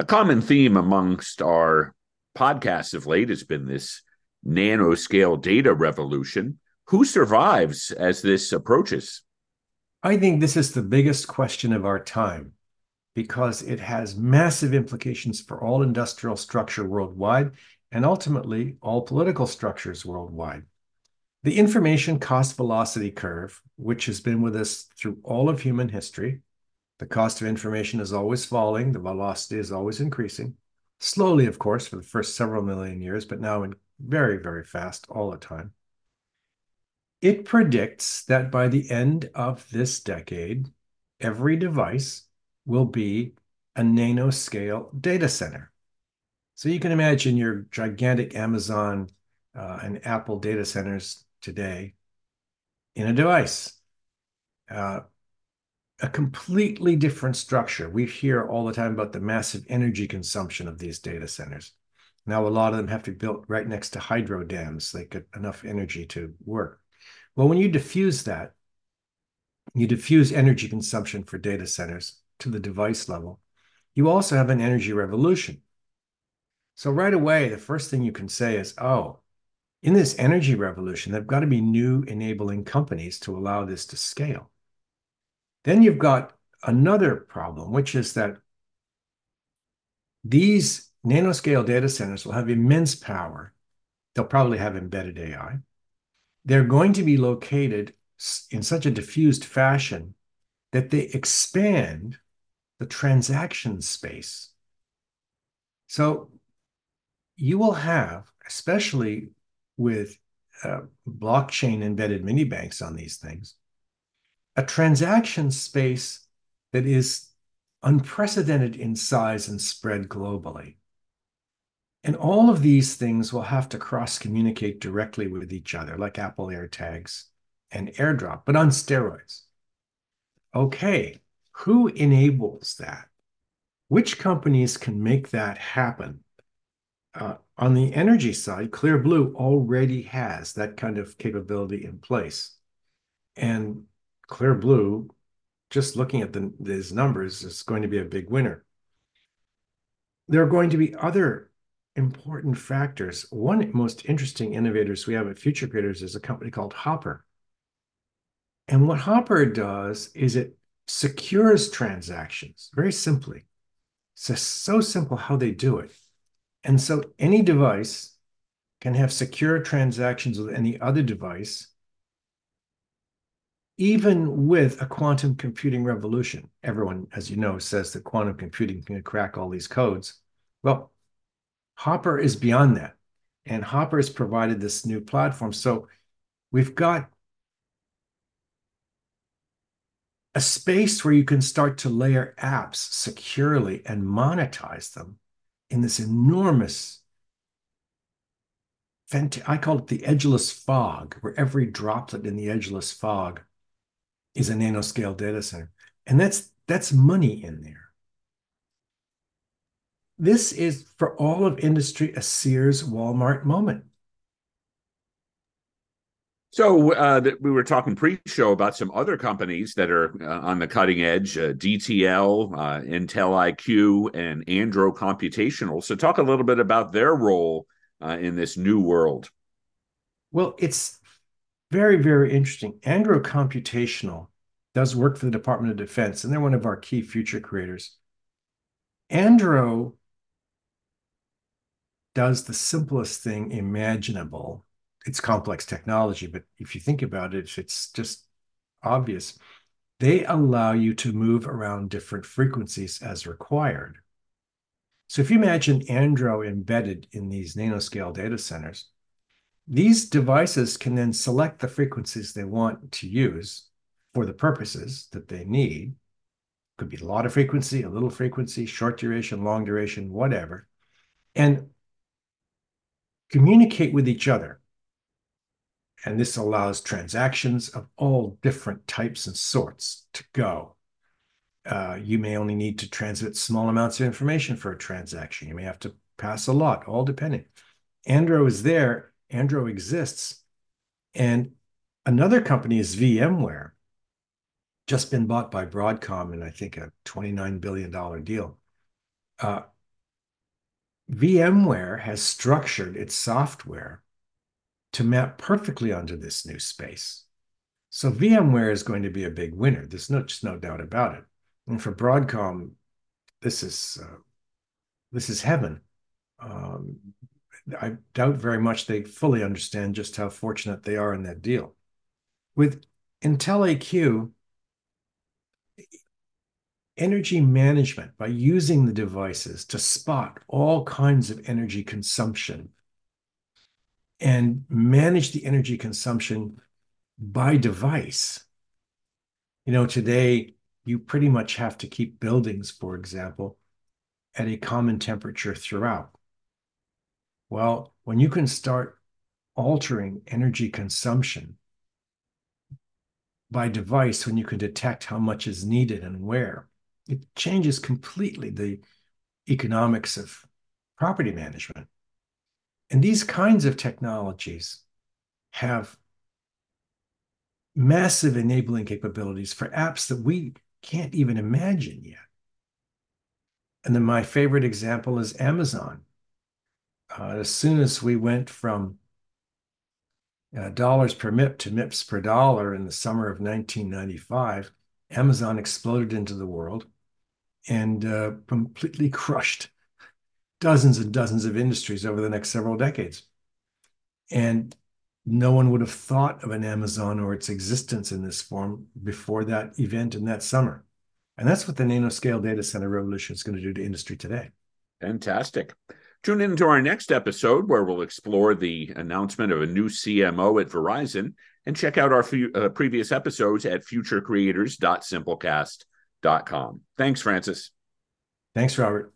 A common theme amongst our podcasts of late has been this nanoscale data revolution. Who survives as this approaches? I think this is the biggest question of our time because it has massive implications for all industrial structure worldwide and ultimately all political structures worldwide. The information cost velocity curve, which has been with us through all of human history, the cost of information is always falling, the velocity is always increasing. Slowly, of course, for the first several million years, but now in very, very fast all the time. It predicts that by the end of this decade, every device will be a nanoscale data center. So you can imagine your gigantic Amazon uh, and Apple data centers today in a device. Uh, a completely different structure. We hear all the time about the massive energy consumption of these data centers. Now, a lot of them have to be built right next to hydro dams. They get enough energy to work. Well, when you diffuse that, you diffuse energy consumption for data centers to the device level. You also have an energy revolution. So right away, the first thing you can say is, oh, in this energy revolution, there've got to be new enabling companies to allow this to scale. Then you've got another problem, which is that these nanoscale data centers will have immense power. They'll probably have embedded AI. They're going to be located in such a diffused fashion that they expand the transaction space. So you will have, especially with uh, blockchain embedded mini banks on these things, a transaction space that is unprecedented in size and spread globally. And all of these things will have to cross communicate directly with each other, like Apple AirTags and AirDrop, but on steroids. Okay, who enables that? Which companies can make that happen? Uh, on the energy side, Clear Blue already has that kind of capability in place. And Clear Blue, just looking at the, these numbers, is going to be a big winner. There are going to be other important factors. One most interesting innovators we have at Future Creators is a company called Hopper. And what Hopper does is it secures transactions very simply. It's so simple how they do it. And so any device can have secure transactions with any other device even with a quantum computing revolution, everyone, as you know, says that quantum computing can crack all these codes. Well, Hopper is beyond that. And Hopper has provided this new platform. So we've got a space where you can start to layer apps securely and monetize them in this enormous I call it the edgeless fog, where every droplet in the edgeless fog is a nanoscale data center. And that's that's money in there. This is for all of industry a Sears Walmart moment. So uh, we were talking pre-show about some other companies that are uh, on the cutting edge: uh, DTL, uh, Intel IQ, and Andro Computational. So talk a little bit about their role uh, in this new world. Well, it's very, very interesting. Andro Computational does work for the Department of Defense, and they're one of our key future creators. Andro does the simplest thing imaginable. It's complex technology, but if you think about it, it's just obvious. They allow you to move around different frequencies as required. So if you imagine Andro embedded in these nanoscale data centers, these devices can then select the frequencies they want to use for the purposes that they need. Could be a lot of frequency, a little frequency, short duration, long duration, whatever. And communicate with each other. And this allows transactions of all different types and sorts to go. Uh, you may only need to transmit small amounts of information for a transaction. You may have to pass a lot, all depending. Andro is there, Andro exists. And another company is VMware, just been bought by Broadcom in, I think, a $29 billion deal. Uh, VMware has structured its software to map perfectly onto this new space. So VMware is going to be a big winner. There's no just no doubt about it. And for Broadcom, this is uh, this is heaven. I doubt very much they fully understand just how fortunate they are in that deal. With IntelliAQ, energy management by using the devices to spot all kinds of energy consumption and manage the energy consumption by device. You know, today you pretty much have to keep buildings, for example, at a common temperature throughout. Well, when you can start altering energy consumption by device, when you can detect how much is needed and where, it changes completely the economics of property management. And these kinds of technologies have massive enabling capabilities for apps that we can't even imagine yet. And then my favorite example is Amazon. Uh, as soon as we went from uh, dollars per MIP to MIPS per dollar in the summer of 1995, Amazon exploded into the world and uh, completely crushed dozens and dozens of industries over the next several decades. And no one would have thought of an Amazon or its existence in this form before that event in that summer. And that's what the nanoscale data center revolution is going to do to industry today. Fantastic. Tune in to our next episode where we'll explore the announcement of a new CMO at Verizon and check out our uh, previous episodes at futurecreators.simplecast.com. Thanks, Francis. Thanks, Robert.